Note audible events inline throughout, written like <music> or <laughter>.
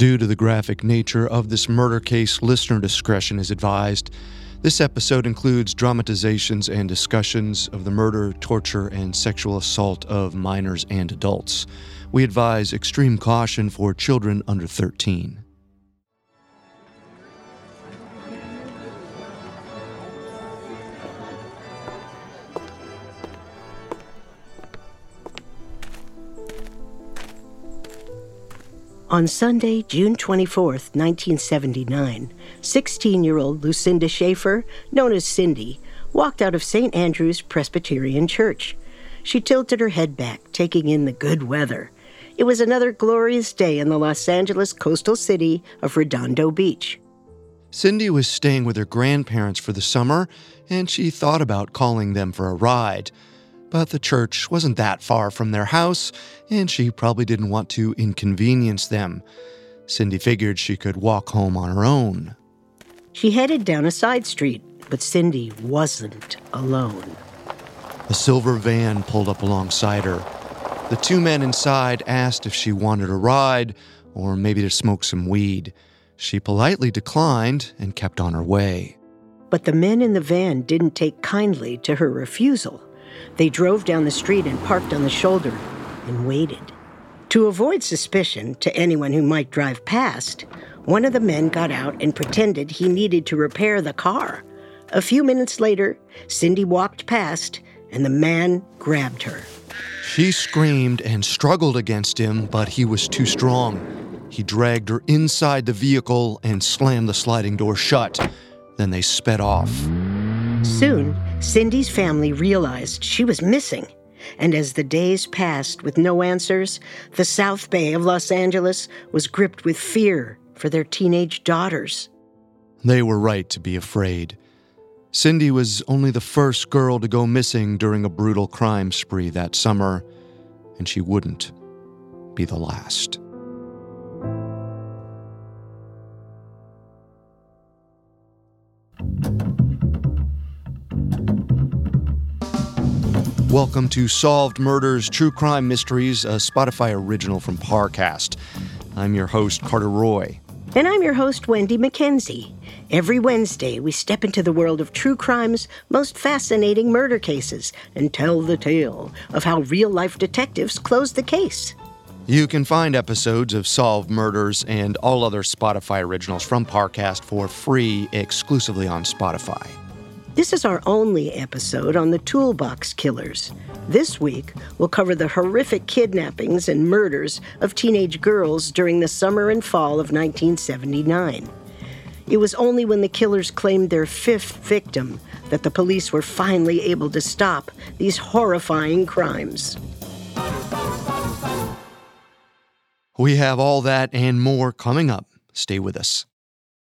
Due to the graphic nature of this murder case, listener discretion is advised. This episode includes dramatizations and discussions of the murder, torture, and sexual assault of minors and adults. We advise extreme caution for children under 13. On Sunday, June 24, 1979, 16 year old Lucinda Schaefer, known as Cindy, walked out of St. Andrew's Presbyterian Church. She tilted her head back, taking in the good weather. It was another glorious day in the Los Angeles coastal city of Redondo Beach. Cindy was staying with her grandparents for the summer, and she thought about calling them for a ride. But the church wasn't that far from their house, and she probably didn't want to inconvenience them. Cindy figured she could walk home on her own. She headed down a side street, but Cindy wasn't alone. A silver van pulled up alongside her. The two men inside asked if she wanted a ride or maybe to smoke some weed. She politely declined and kept on her way. But the men in the van didn't take kindly to her refusal. They drove down the street and parked on the shoulder and waited. To avoid suspicion to anyone who might drive past, one of the men got out and pretended he needed to repair the car. A few minutes later, Cindy walked past and the man grabbed her. She screamed and struggled against him, but he was too strong. He dragged her inside the vehicle and slammed the sliding door shut. Then they sped off. Soon, Cindy's family realized she was missing. And as the days passed with no answers, the South Bay of Los Angeles was gripped with fear for their teenage daughters. They were right to be afraid. Cindy was only the first girl to go missing during a brutal crime spree that summer, and she wouldn't be the last. Welcome to Solved Murders True Crime Mysteries, a Spotify original from Parcast. I'm your host, Carter Roy. And I'm your host, Wendy McKenzie. Every Wednesday, we step into the world of true crime's most fascinating murder cases and tell the tale of how real life detectives close the case. You can find episodes of Solved Murders and all other Spotify originals from Parcast for free exclusively on Spotify. This is our only episode on the Toolbox Killers. This week, we'll cover the horrific kidnappings and murders of teenage girls during the summer and fall of 1979. It was only when the killers claimed their fifth victim that the police were finally able to stop these horrifying crimes. We have all that and more coming up. Stay with us.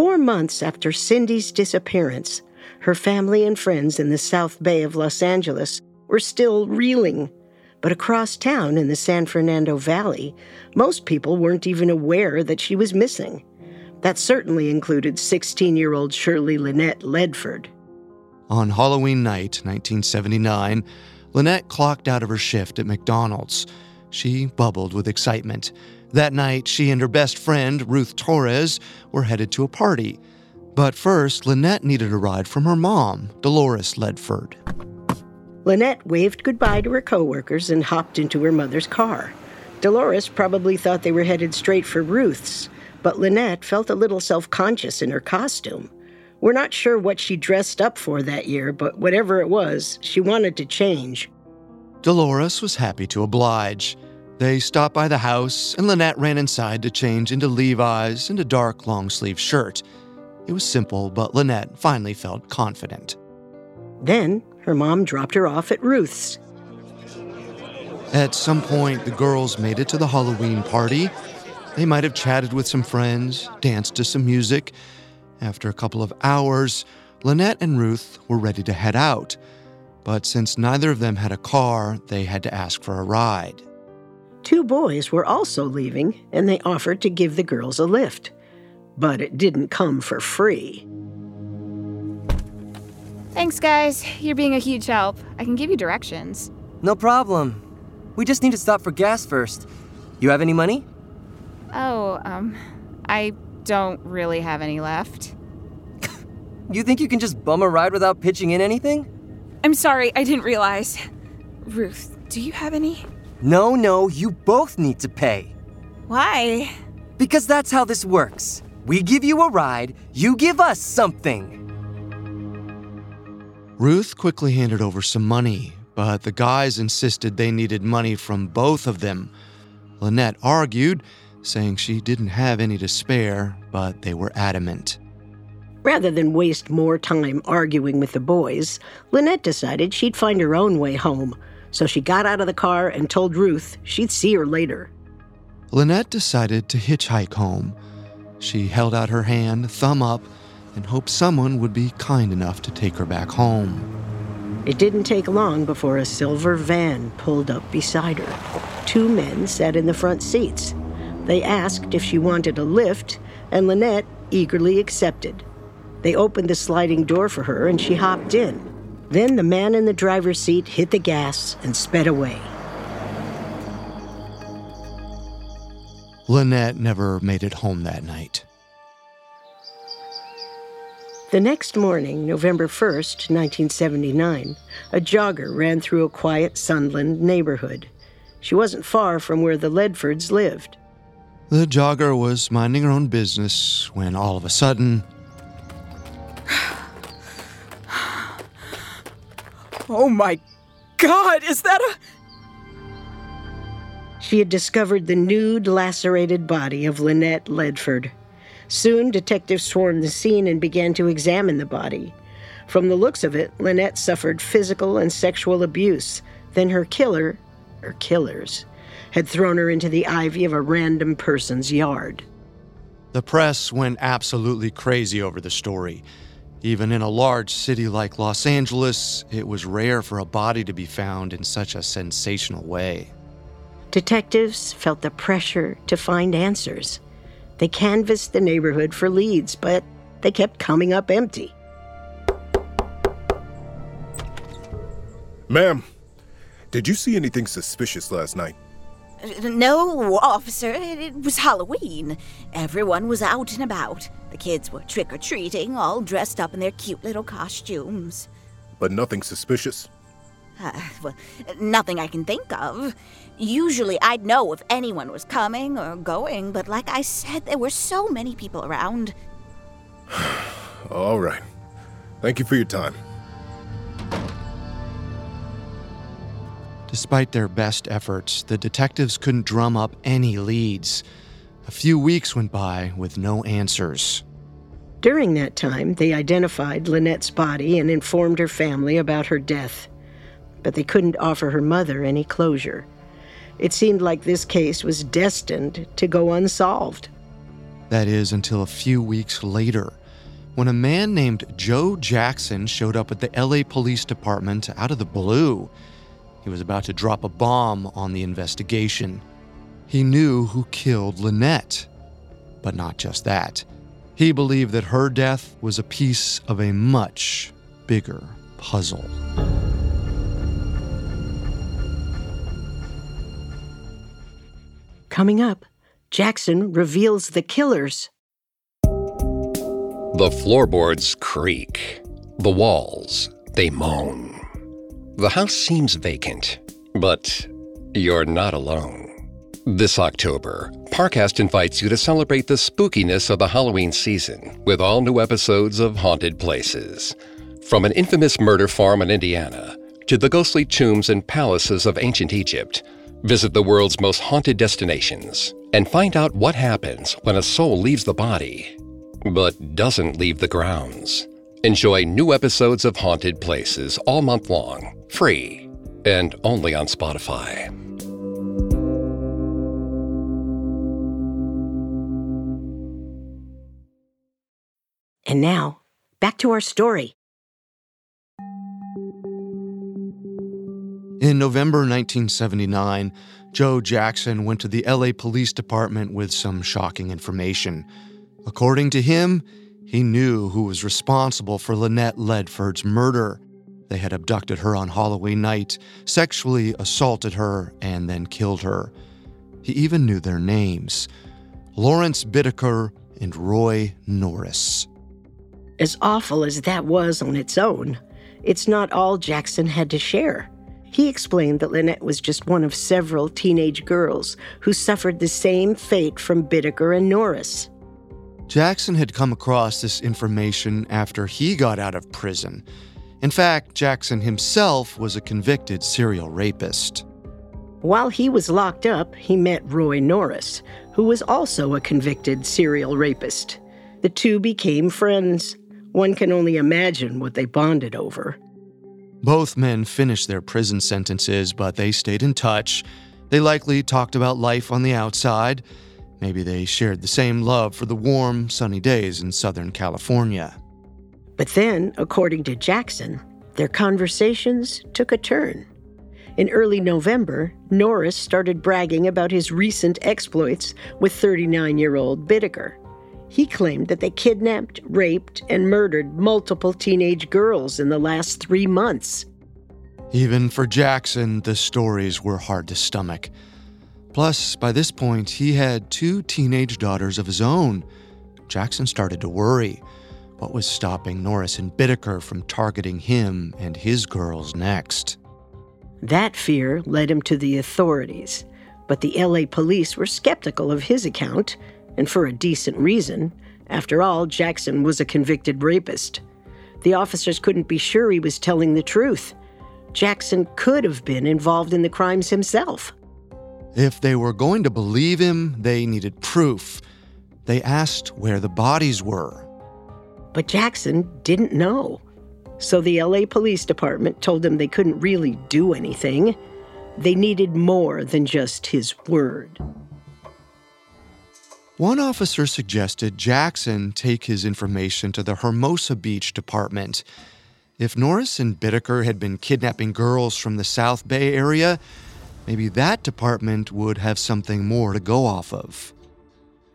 Four months after Cindy's disappearance, her family and friends in the South Bay of Los Angeles were still reeling. But across town in the San Fernando Valley, most people weren't even aware that she was missing. That certainly included 16 year old Shirley Lynette Ledford. On Halloween night, 1979, Lynette clocked out of her shift at McDonald's. She bubbled with excitement. That night, she and her best friend, Ruth Torres, were headed to a party. But first, Lynette needed a ride from her mom, Dolores Ledford. Lynette waved goodbye to her coworkers and hopped into her mother's car. Dolores probably thought they were headed straight for Ruth's, but Lynette felt a little self conscious in her costume. We're not sure what she dressed up for that year, but whatever it was, she wanted to change. Dolores was happy to oblige. They stopped by the house, and Lynette ran inside to change into Levi's and a dark long sleeve shirt. It was simple, but Lynette finally felt confident. Then her mom dropped her off at Ruth's. At some point, the girls made it to the Halloween party. They might have chatted with some friends, danced to some music. After a couple of hours, Lynette and Ruth were ready to head out. But since neither of them had a car, they had to ask for a ride. Two boys were also leaving, and they offered to give the girls a lift. But it didn't come for free. Thanks, guys. You're being a huge help. I can give you directions. No problem. We just need to stop for gas first. You have any money? Oh, um, I don't really have any left. <laughs> You think you can just bum a ride without pitching in anything? I'm sorry, I didn't realize. Ruth, do you have any? No, no, you both need to pay. Why? Because that's how this works. We give you a ride, you give us something. Ruth quickly handed over some money, but the guys insisted they needed money from both of them. Lynette argued, saying she didn't have any to spare, but they were adamant. Rather than waste more time arguing with the boys, Lynette decided she'd find her own way home, so she got out of the car and told Ruth she'd see her later. Lynette decided to hitchhike home. She held out her hand, thumb up, and hoped someone would be kind enough to take her back home. It didn't take long before a silver van pulled up beside her. Two men sat in the front seats. They asked if she wanted a lift, and Lynette eagerly accepted. They opened the sliding door for her and she hopped in. Then the man in the driver's seat hit the gas and sped away. Lynette never made it home that night. The next morning, November 1st, 1979, a jogger ran through a quiet Sunland neighborhood. She wasn't far from where the Ledfords lived. The jogger was minding her own business when all of a sudden, Oh my god, is that a. She had discovered the nude, lacerated body of Lynette Ledford. Soon, detectives swarmed the scene and began to examine the body. From the looks of it, Lynette suffered physical and sexual abuse. Then her killer, or killers, had thrown her into the ivy of a random person's yard. the press went absolutely crazy over the story. Even in a large city like Los Angeles, it was rare for a body to be found in such a sensational way. Detectives felt the pressure to find answers. They canvassed the neighborhood for leads, but they kept coming up empty. Ma'am, did you see anything suspicious last night? No, officer, it was Halloween. Everyone was out and about. The kids were trick or treating, all dressed up in their cute little costumes. But nothing suspicious? Uh, well, nothing I can think of. Usually I'd know if anyone was coming or going, but like I said, there were so many people around. <sighs> All right. Thank you for your time. Despite their best efforts, the detectives couldn't drum up any leads. A few weeks went by with no answers. During that time, they identified Lynette's body and informed her family about her death. But they couldn't offer her mother any closure. It seemed like this case was destined to go unsolved. That is until a few weeks later, when a man named Joe Jackson showed up at the LA Police Department out of the blue. He was about to drop a bomb on the investigation. He knew who killed Lynette. But not just that. He believed that her death was a piece of a much bigger puzzle. Coming up, Jackson reveals the killers. The floorboards creak. The walls, they moan. The house seems vacant, but you're not alone. This October, Parcast invites you to celebrate the spookiness of the Halloween season with all new episodes of Haunted Places. From an infamous murder farm in Indiana to the ghostly tombs and palaces of ancient Egypt, visit the world's most haunted destinations and find out what happens when a soul leaves the body but doesn't leave the grounds. Enjoy new episodes of Haunted Places all month long, free, and only on Spotify. And now, back to our story. In November 1979, Joe Jackson went to the LA Police Department with some shocking information. According to him, he knew who was responsible for Lynette Ledford's murder. They had abducted her on Halloween night, sexually assaulted her, and then killed her. He even knew their names Lawrence Bittaker and Roy Norris. As awful as that was on its own, it's not all Jackson had to share. He explained that Lynette was just one of several teenage girls who suffered the same fate from Bittaker and Norris. Jackson had come across this information after he got out of prison. In fact, Jackson himself was a convicted serial rapist. While he was locked up, he met Roy Norris, who was also a convicted serial rapist. The two became friends. One can only imagine what they bonded over. Both men finished their prison sentences, but they stayed in touch. They likely talked about life on the outside. Maybe they shared the same love for the warm, sunny days in Southern California. But then, according to Jackson, their conversations took a turn. In early November, Norris started bragging about his recent exploits with 39 year old Bittaker. He claimed that they kidnapped, raped, and murdered multiple teenage girls in the last three months. Even for Jackson, the stories were hard to stomach. Plus, by this point, he had two teenage daughters of his own. Jackson started to worry. What was stopping Norris and Bittaker from targeting him and his girls next? That fear led him to the authorities, but the LA police were skeptical of his account and for a decent reason. After all, Jackson was a convicted rapist. The officers couldn't be sure he was telling the truth. Jackson could have been involved in the crimes himself. If they were going to believe him, they needed proof. They asked where the bodies were. But Jackson didn't know. So the LA Police Department told him they couldn't really do anything. They needed more than just his word. One officer suggested Jackson take his information to the Hermosa Beach Department. If Norris and Bittaker had been kidnapping girls from the South Bay area, maybe that department would have something more to go off of.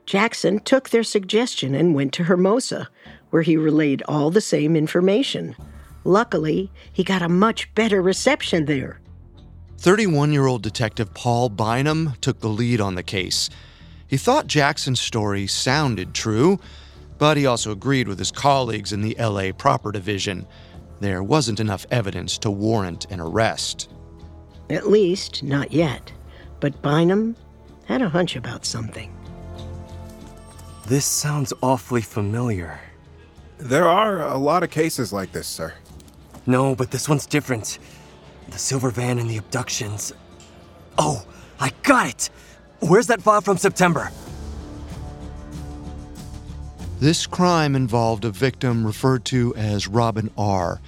Jackson took their suggestion and went to Hermosa, where he relayed all the same information. Luckily, he got a much better reception there. 31 year old Detective Paul Bynum took the lead on the case. He thought Jackson's story sounded true, but he also agreed with his colleagues in the LA Proper Division. There wasn't enough evidence to warrant an arrest. At least, not yet. But Bynum had a hunch about something. This sounds awfully familiar. There are a lot of cases like this, sir. No, but this one's different. The silver van and the abductions. Oh, I got it! Where's that file from September? This crime involved a victim referred to as Robin R.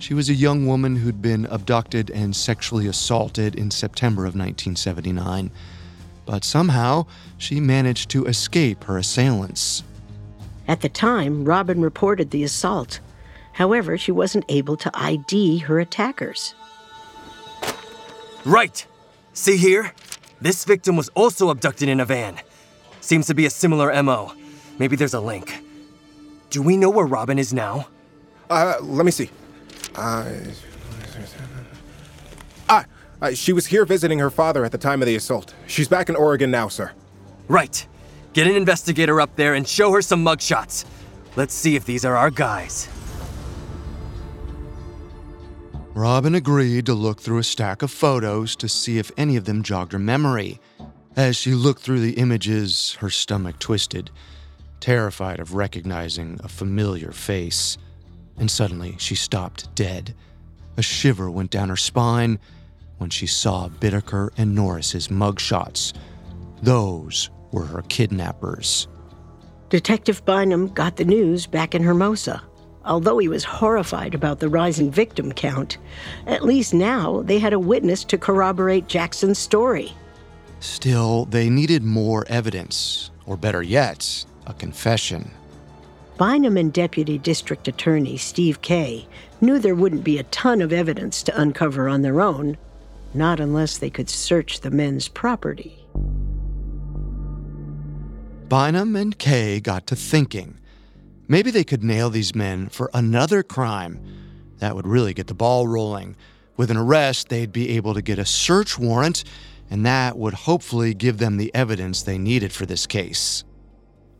She was a young woman who'd been abducted and sexually assaulted in September of 1979. But somehow, she managed to escape her assailants. At the time, Robin reported the assault. However, she wasn't able to ID her attackers. Right! See here? This victim was also abducted in a van. Seems to be a similar MO. Maybe there's a link. Do we know where Robin is now? Uh, let me see. Uh, ah, uh, she was here visiting her father at the time of the assault. She's back in Oregon now, sir. Right. Get an investigator up there and show her some mugshots. Let's see if these are our guys. Robin agreed to look through a stack of photos to see if any of them jogged her memory. As she looked through the images, her stomach twisted, terrified of recognizing a familiar face. And suddenly she stopped dead. A shiver went down her spine when she saw Bittaker and Norris's mugshots. Those were her kidnappers. Detective Bynum got the news back in Hermosa. Although he was horrified about the rising victim count, at least now they had a witness to corroborate Jackson's story. Still, they needed more evidence, or better yet, a confession. Bynum and Deputy District Attorney Steve Kay knew there wouldn't be a ton of evidence to uncover on their own, not unless they could search the men's property. Bynum and Kay got to thinking. Maybe they could nail these men for another crime. That would really get the ball rolling. With an arrest, they'd be able to get a search warrant, and that would hopefully give them the evidence they needed for this case.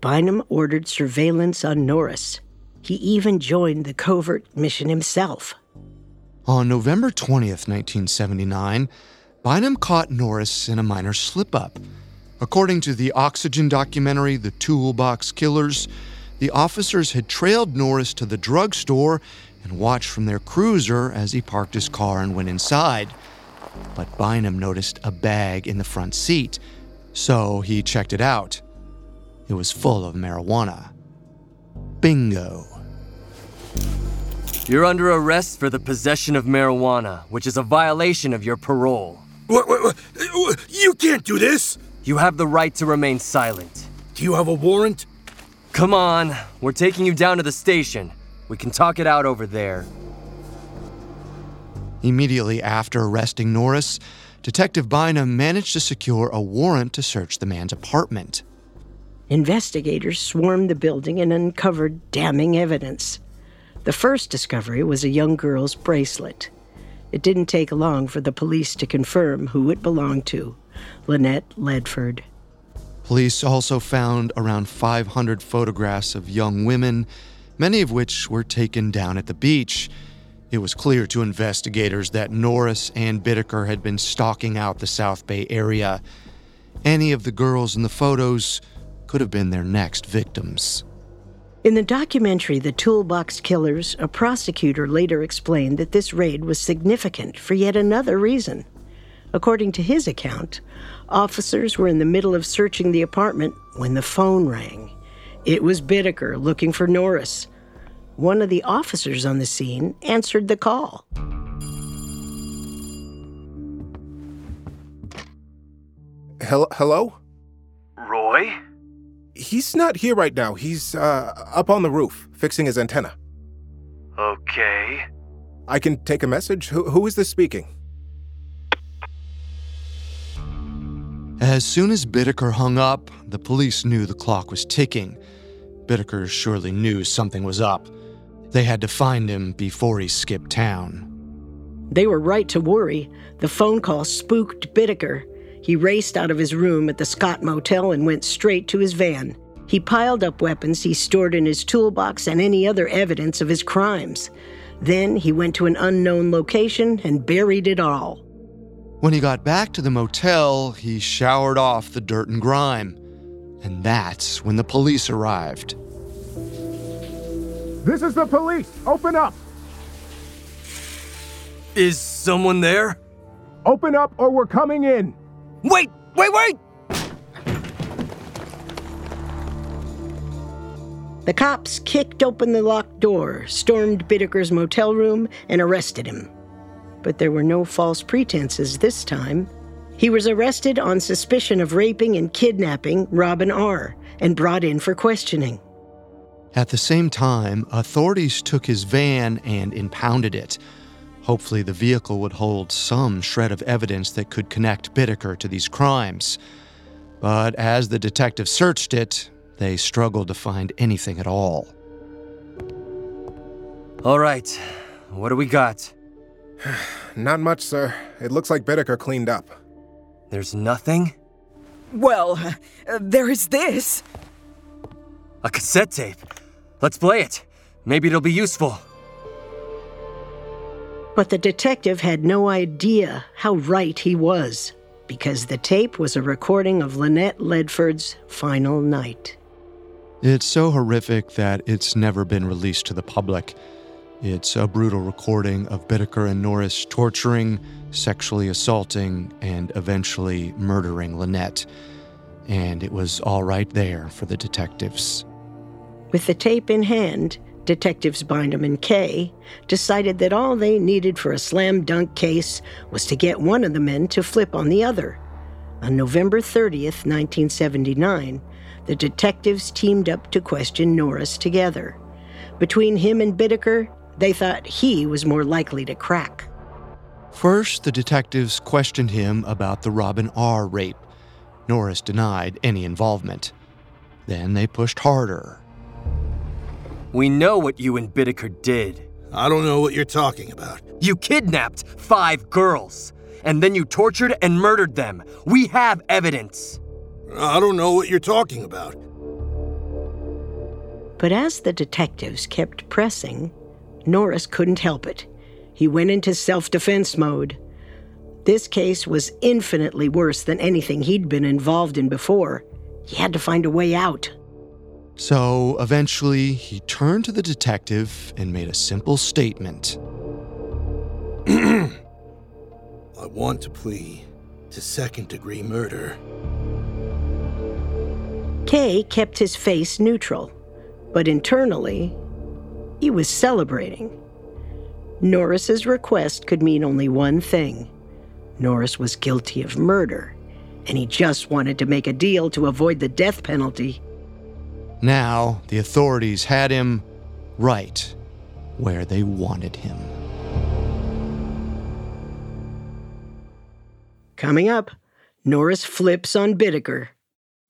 Bynum ordered surveillance on Norris. He even joined the covert mission himself. On November 20th, 1979, Bynum caught Norris in a minor slip up. According to the Oxygen documentary, The Toolbox Killers, the officers had trailed Norris to the drugstore and watched from their cruiser as he parked his car and went inside. But Bynum noticed a bag in the front seat, so he checked it out. It was full of marijuana. Bingo. You're under arrest for the possession of marijuana, which is a violation of your parole. What, what, what? You can't do this! You have the right to remain silent. Do you have a warrant? Come on, we're taking you down to the station. We can talk it out over there. Immediately after arresting Norris, Detective Bynum managed to secure a warrant to search the man's apartment. Investigators swarmed the building and uncovered damning evidence. The first discovery was a young girl's bracelet. It didn't take long for the police to confirm who it belonged to Lynette Ledford. Police also found around 500 photographs of young women, many of which were taken down at the beach. It was clear to investigators that Norris and Bittaker had been stalking out the South Bay area. Any of the girls in the photos could have been their next victims. In the documentary The Toolbox Killers, a prosecutor later explained that this raid was significant for yet another reason. According to his account, officers were in the middle of searching the apartment when the phone rang. It was Bittaker looking for Norris. One of the officers on the scene answered the call. Hel- hello? Roy? He's not here right now. He's uh, up on the roof, fixing his antenna. Okay. I can take a message. Who, who is this speaking? As soon as Bittaker hung up, the police knew the clock was ticking. Bittaker surely knew something was up. They had to find him before he skipped town. They were right to worry. The phone call spooked Bittaker. He raced out of his room at the Scott Motel and went straight to his van. He piled up weapons he stored in his toolbox and any other evidence of his crimes. Then he went to an unknown location and buried it all. When he got back to the motel, he showered off the dirt and grime. And that's when the police arrived. This is the police! Open up! Is someone there? Open up or we're coming in! Wait! Wait, wait! The cops kicked open the locked door, stormed Bittaker's motel room, and arrested him. But there were no false pretenses this time. He was arrested on suspicion of raping and kidnapping Robin R. and brought in for questioning. At the same time, authorities took his van and impounded it. Hopefully, the vehicle would hold some shred of evidence that could connect Bittaker to these crimes. But as the detectives searched it, they struggled to find anything at all. All right, what do we got? <sighs> Not much, sir. It looks like Bittaker cleaned up. There's nothing? Well, uh, there is this. A cassette tape. Let's play it. Maybe it'll be useful. But the detective had no idea how right he was. because the tape was a recording of Lynette Ledford's final night. It's so horrific that it's never been released to the public. It's a brutal recording of Bittaker and Norris torturing, sexually assaulting, and eventually murdering Lynette. And it was all right there for the detectives. With the tape in hand, Detectives Bynum and Kay decided that all they needed for a slam dunk case was to get one of the men to flip on the other. On November 30th, 1979, the detectives teamed up to question Norris together. Between him and Bittaker, they thought he was more likely to crack. First, the detectives questioned him about the Robin R. rape. Norris denied any involvement. Then they pushed harder we know what you and Bittaker did. I don't know what you're talking about. You kidnapped five girls, and then you tortured and murdered them. We have evidence. I don't know what you're talking about. But as the detectives kept pressing, Norris couldn't help it. He went into self defense mode. This case was infinitely worse than anything he'd been involved in before. He had to find a way out. So eventually, he turned to the detective and made a simple statement <clears throat> I want to plea to second degree murder. Kay kept his face neutral, but internally, he was celebrating. Norris's request could mean only one thing Norris was guilty of murder, and he just wanted to make a deal to avoid the death penalty. Now, the authorities had him right where they wanted him. Coming up, Norris flips on Bittaker.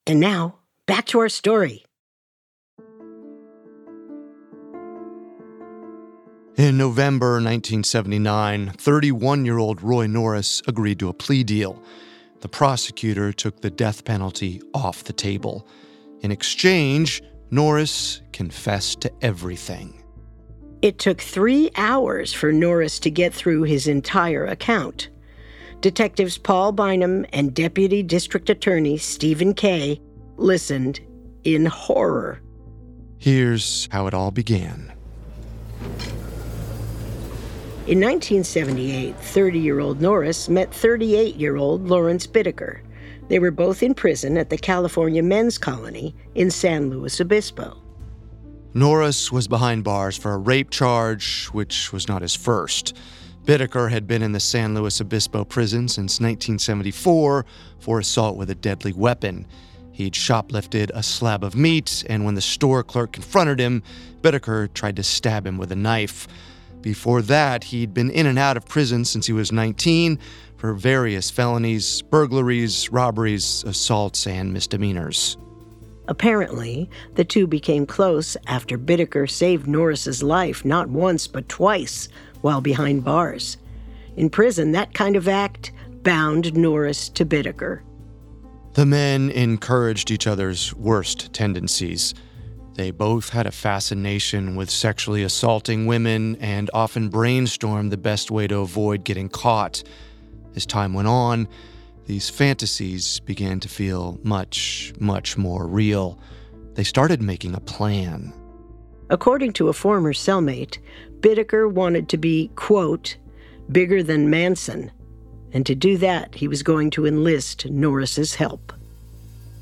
And now, back to our story. In November 1979, 31 year old Roy Norris agreed to a plea deal. The prosecutor took the death penalty off the table. In exchange, Norris confessed to everything. It took three hours for Norris to get through his entire account. Detectives Paul Bynum and Deputy District Attorney Stephen Kay listened in horror. Here's how it all began. In 1978, 30 year old Norris met 38 year old Lawrence Bittaker. They were both in prison at the California Men's Colony in San Luis Obispo. Norris was behind bars for a rape charge, which was not his first. Bittaker had been in the San Luis Obispo prison since 1974 for assault with a deadly weapon. He'd shoplifted a slab of meat, and when the store clerk confronted him, Bittaker tried to stab him with a knife. Before that, he'd been in and out of prison since he was 19 for various felonies, burglaries, robberies, assaults, and misdemeanors. Apparently, the two became close after Bittaker saved Norris's life not once but twice while behind bars. In prison, that kind of act bound Norris to Bittaker. The men encouraged each other's worst tendencies. They both had a fascination with sexually assaulting women and often brainstormed the best way to avoid getting caught. As time went on, these fantasies began to feel much, much more real. They started making a plan. According to a former cellmate, Bittaker wanted to be, quote, bigger than Manson, and to do that, he was going to enlist Norris's help.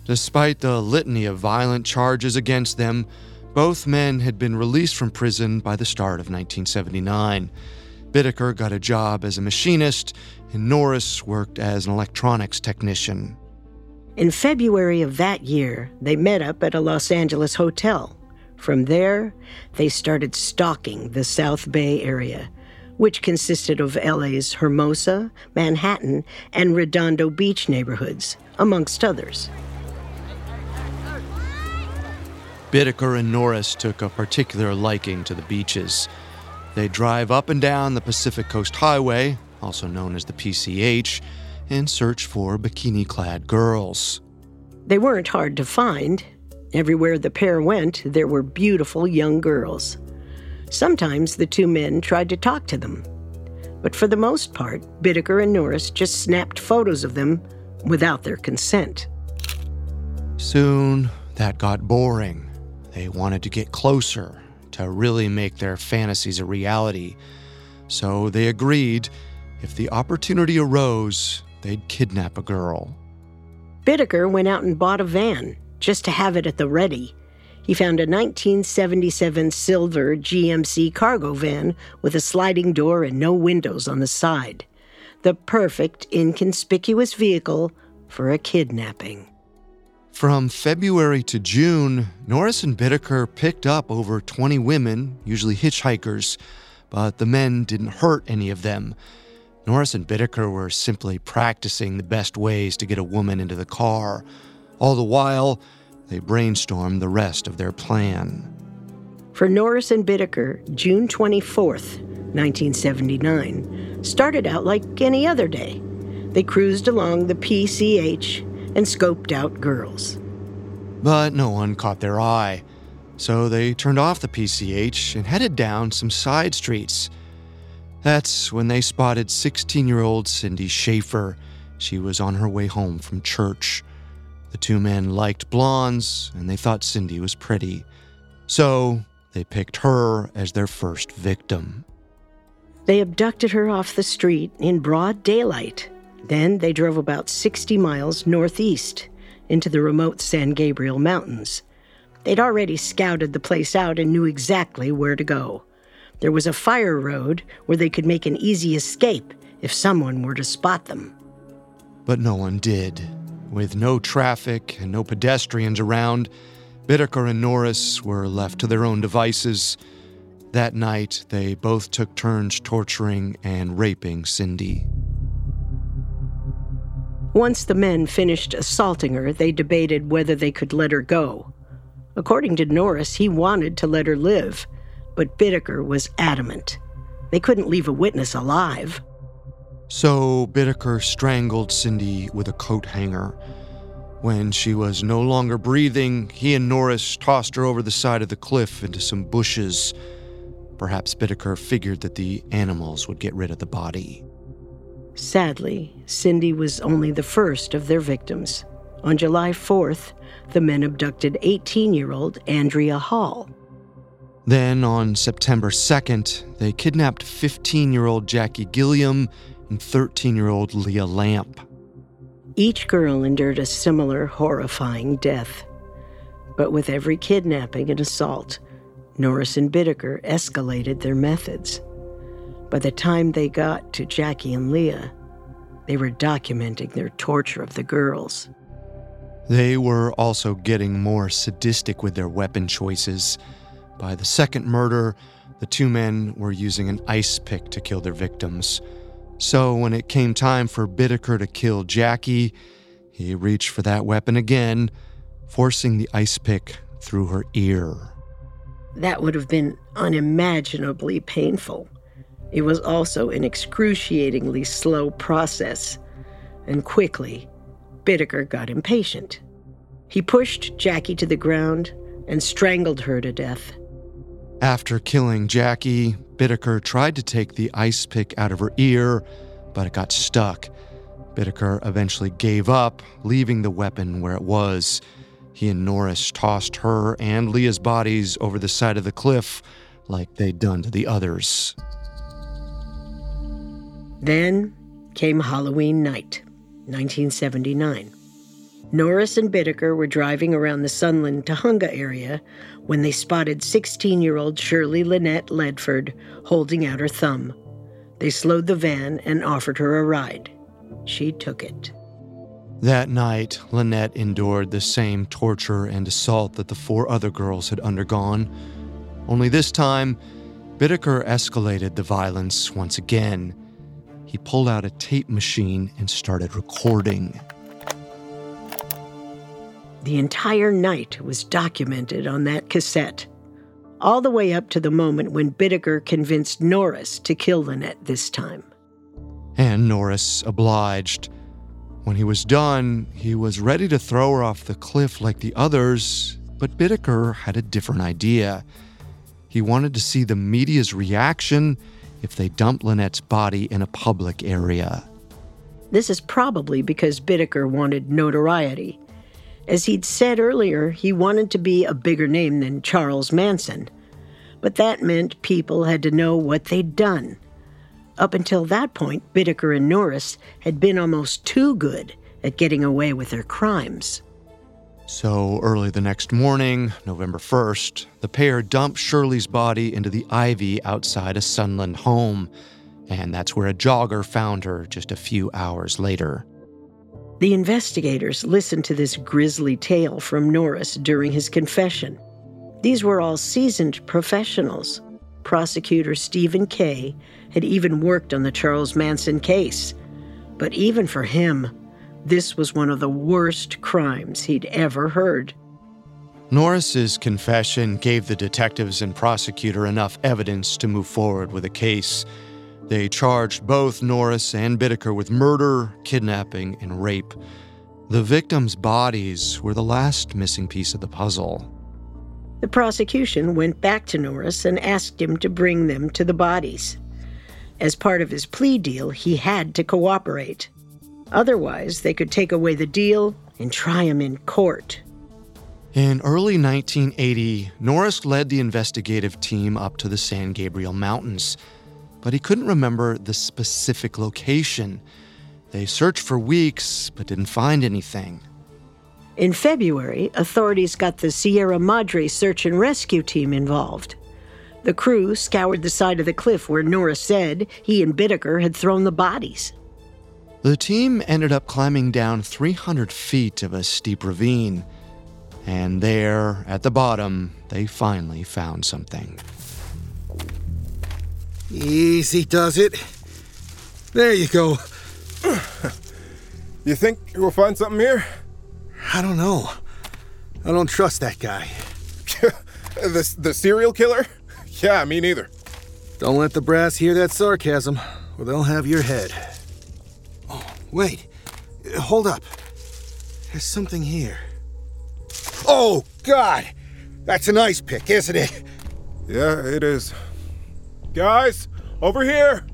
Despite the litany of violent charges against them, both men had been released from prison by the start of 1979. Bittaker got a job as a machinist, and Norris worked as an electronics technician. In February of that year, they met up at a Los Angeles hotel. From there, they started stalking the South Bay area, which consisted of LA's Hermosa, Manhattan, and Redondo Beach neighborhoods, amongst others. Bittaker and Norris took a particular liking to the beaches. They drive up and down the Pacific Coast Highway, also known as the PCH, and search for bikini clad girls. They weren't hard to find. Everywhere the pair went, there were beautiful young girls. Sometimes the two men tried to talk to them. But for the most part, Bittaker and Norris just snapped photos of them, without their consent. Soon, that got boring. They wanted to get closer, to really make their fantasies a reality. So they agreed if the opportunity arose, they'd kidnap a girl. Bittaker went out and bought a van just to have it at the ready. He found a 1977 silver GMC cargo van with a sliding door and no windows on the side. The perfect, inconspicuous vehicle for a kidnapping. From February to June, Norris and Bittaker picked up over 20 women, usually hitchhikers, but the men didn't hurt any of them. Norris and Bittaker were simply practicing the best ways to get a woman into the car. All the while, they brainstormed the rest of their plan. For Norris and Bittaker, June 24th, 1979, started out like any other day. They cruised along the PCH and scoped out girls. But no one caught their eye, so they turned off the PCH and headed down some side streets. That's when they spotted 16 year old Cindy Schaefer. She was on her way home from church. The two men liked blondes, and they thought Cindy was pretty. So they picked her as their first victim. They abducted her off the street in broad daylight. Then they drove about 60 miles northeast into the remote San Gabriel Mountains. They'd already scouted the place out and knew exactly where to go. There was a fire road where they could make an easy escape if someone were to spot them. But no one did. With no traffic and no pedestrians around, Bittaker and Norris were left to their own devices. That night, they both took turns torturing and raping Cindy. Once the men finished assaulting her, they debated whether they could let her go. According to Norris, he wanted to let her live, but Bittaker was adamant. They couldn't leave a witness alive. So Bittaker strangled Cindy with a coat hanger. When she was no longer breathing, he and Norris tossed her over the side of the cliff into some bushes. Perhaps Bittaker figured that the animals would get rid of the body. Sadly, Cindy was only the first of their victims. On July 4th, the men abducted 18 year old Andrea Hall. Then, on September 2nd, they kidnapped 15 year old Jackie Gilliam and 13 year old Leah Lamp. Each girl endured a similar horrifying death. But with every kidnapping and assault, Norris and Bittaker escalated their methods. By the time they got to Jackie and Leah, they were documenting their torture of the girls. They were also getting more sadistic with their weapon choices. By the second murder, the two men were using an ice pick to kill their victims. So when it came time for Bittaker to kill Jackie, he reached for that weapon again, forcing the ice pick through her ear. That would have been unimaginably painful. It was also an excruciatingly slow process, and quickly, Bittaker got impatient. He pushed Jackie to the ground and strangled her to death. After killing Jackie, Bittaker tried to take the ice pick out of her ear, but it got stuck. Bittaker eventually gave up, leaving the weapon where it was. He and Norris tossed her and Leah's bodies over the side of the cliff like they'd done to the others. Then came Halloween night, 1979. Norris and Bittaker were driving around the Sunland Tujunga area when they spotted 16 year old Shirley Lynette Ledford holding out her thumb. They slowed the van and offered her a ride. She took it. That night, Lynette endured the same torture and assault that the four other girls had undergone. Only this time, Bittaker escalated the violence once again. He pulled out a tape machine and started recording. The entire night was documented on that cassette, all the way up to the moment when Bittaker convinced Norris to kill Lynette this time. And Norris obliged. When he was done, he was ready to throw her off the cliff like the others, but Bittaker had a different idea. He wanted to see the media's reaction if they dumped Lynette's body in a public area. This is probably because Bittaker wanted notoriety. As he'd said earlier, he wanted to be a bigger name than Charles Manson. But that meant people had to know what they'd done. Up until that point, Bittaker and Norris had been almost too good at getting away with their crimes. So early the next morning, November 1st, the pair dumped Shirley's body into the ivy outside a Sunland home, and that's where a jogger found her just a few hours later. The investigators listened to this grisly tale from Norris during his confession. These were all seasoned professionals. Prosecutor Stephen Kay had even worked on the Charles Manson case. But even for him, this was one of the worst crimes he'd ever heard. Norris's confession gave the detectives and prosecutor enough evidence to move forward with a case. They charged both Norris and Bittaker with murder, kidnapping, and rape. The victims' bodies were the last missing piece of the puzzle. The prosecution went back to Norris and asked him to bring them to the bodies. As part of his plea deal, he had to cooperate. Otherwise, they could take away the deal and try him in court. In early 1980, Norris led the investigative team up to the San Gabriel Mountains, but he couldn't remember the specific location. They searched for weeks but didn't find anything. In February, authorities got the Sierra Madre search and rescue team involved. The crew scoured the side of the cliff where Norris said he and Bittaker had thrown the bodies. The team ended up climbing down 300 feet of a steep ravine, and there, at the bottom, they finally found something. Easy does it. There you go. You think we'll find something here? I don't know. I don't trust that guy. <laughs> the, the serial killer? <laughs> Yeah, me neither. Don't let the brass hear that sarcasm, or they'll have your head. Wait. Hold up. There's something here. Oh, God! That's an ice pick, isn't it? Yeah, it is. Guys, over here!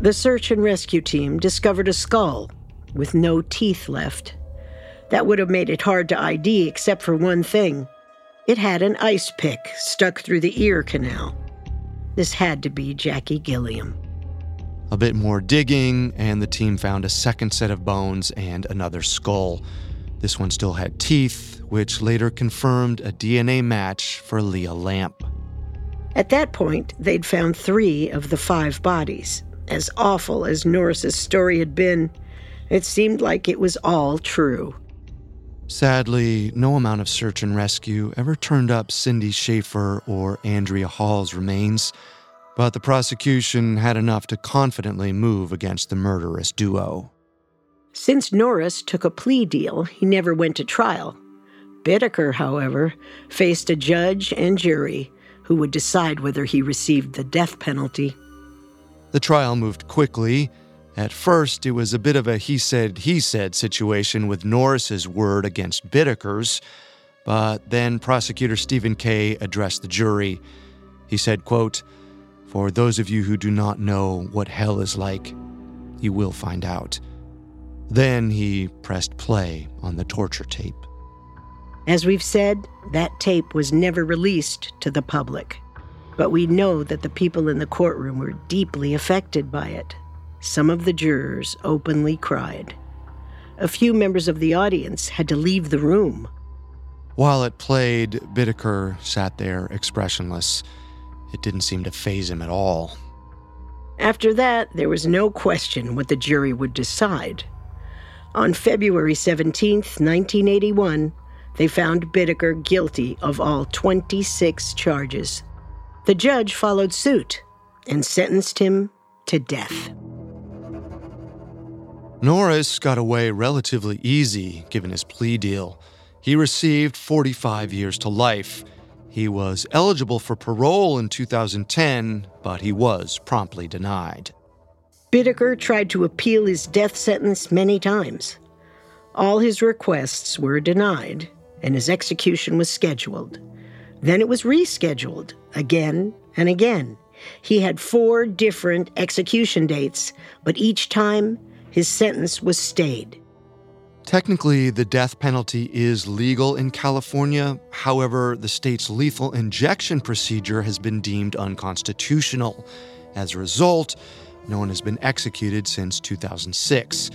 The search and rescue team discovered a skull with no teeth left. That would have made it hard to ID except for one thing it had an ice pick stuck through the ear canal. This had to be Jackie Gilliam. A bit more digging, and the team found a second set of bones and another skull. This one still had teeth, which later confirmed a DNA match for Leah Lamp. At that point, they'd found three of the five bodies. As awful as Norris's story had been, it seemed like it was all true. Sadly, no amount of search and rescue ever turned up Cindy Schaefer or Andrea Hall's remains, but the prosecution had enough to confidently move against the murderous duo. Since Norris took a plea deal, he never went to trial. Bittaker, however, faced a judge and jury who would decide whether he received the death penalty. The trial moved quickly. At first, it was a bit of a he said, he said situation with Norris's word against Bittaker's, but then prosecutor Stephen Kay addressed the jury. He said, quote, For those of you who do not know what hell is like, you will find out. Then he pressed play on the torture tape. As we've said, that tape was never released to the public. But we know that the people in the courtroom were deeply affected by it. Some of the jurors openly cried. A few members of the audience had to leave the room. While it played, Bittaker sat there expressionless. It didn't seem to phase him at all. After that, there was no question what the jury would decide. On February 17, 1981, they found Bittaker guilty of all 26 charges. The judge followed suit and sentenced him to death. Norris got away relatively easy given his plea deal. He received 45 years to life. He was eligible for parole in 2010, but he was promptly denied. Bittaker tried to appeal his death sentence many times. All his requests were denied, and his execution was scheduled. Then it was rescheduled again and again. He had four different execution dates, but each time his sentence was stayed. Technically, the death penalty is legal in California. However, the state's lethal injection procedure has been deemed unconstitutional. As a result, no one has been executed since 2006.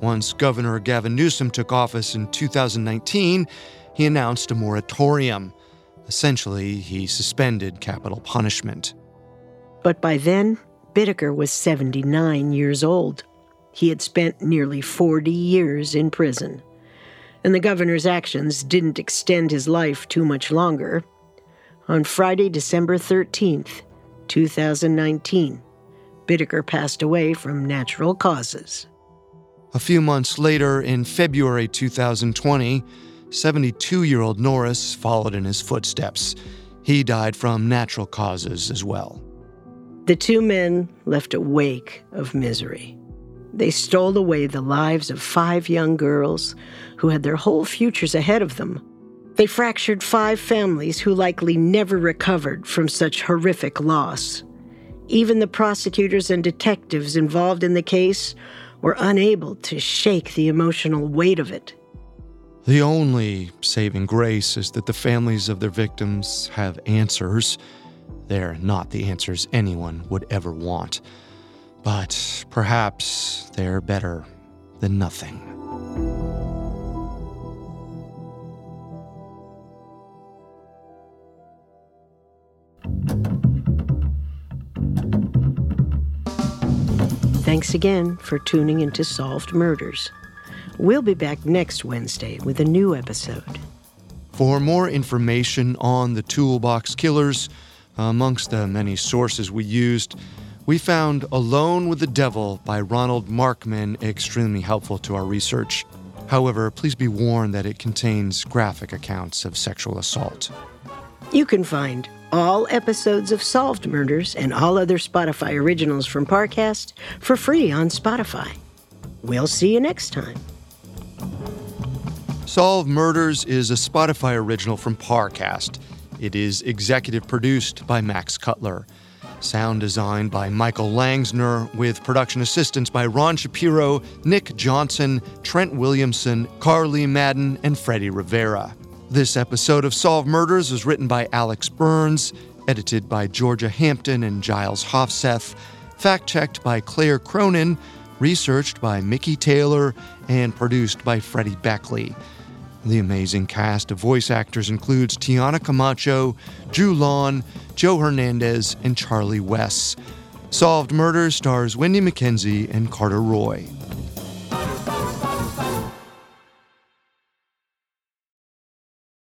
Once Governor Gavin Newsom took office in 2019, he announced a moratorium. Essentially, he suspended capital punishment. But by then, Bittaker was 79 years old. He had spent nearly 40 years in prison. And the governor's actions didn't extend his life too much longer. On Friday, December 13th, 2019, Bittaker passed away from natural causes. A few months later, in February 2020, 72 year old Norris followed in his footsteps. He died from natural causes as well. The two men left a wake of misery. They stole away the lives of five young girls who had their whole futures ahead of them. They fractured five families who likely never recovered from such horrific loss. Even the prosecutors and detectives involved in the case were unable to shake the emotional weight of it. The only saving grace is that the families of their victims have answers. They're not the answers anyone would ever want. But perhaps they're better than nothing. Thanks again for tuning into Solved Murders. We'll be back next Wednesday with a new episode. For more information on the Toolbox Killers, amongst the many sources we used, we found Alone with the Devil by Ronald Markman extremely helpful to our research. However, please be warned that it contains graphic accounts of sexual assault. You can find all episodes of Solved Murders and all other Spotify originals from Parcast for free on Spotify. We'll see you next time. Solved Murders is a Spotify original from Parcast. It is executive produced by Max Cutler. Sound designed by Michael Langsner, with production assistance by Ron Shapiro, Nick Johnson, Trent Williamson, Carly Madden, and Freddie Rivera. This episode of Solved Murders was written by Alex Burns, edited by Georgia Hampton and Giles Hofseth, fact checked by Claire Cronin, researched by Mickey Taylor, and produced by Freddie Beckley. The amazing cast of voice actors includes Tiana Camacho, Drew Lawn, Joe Hernandez, and Charlie Wess. Solved Murders stars Wendy McKenzie and Carter Roy.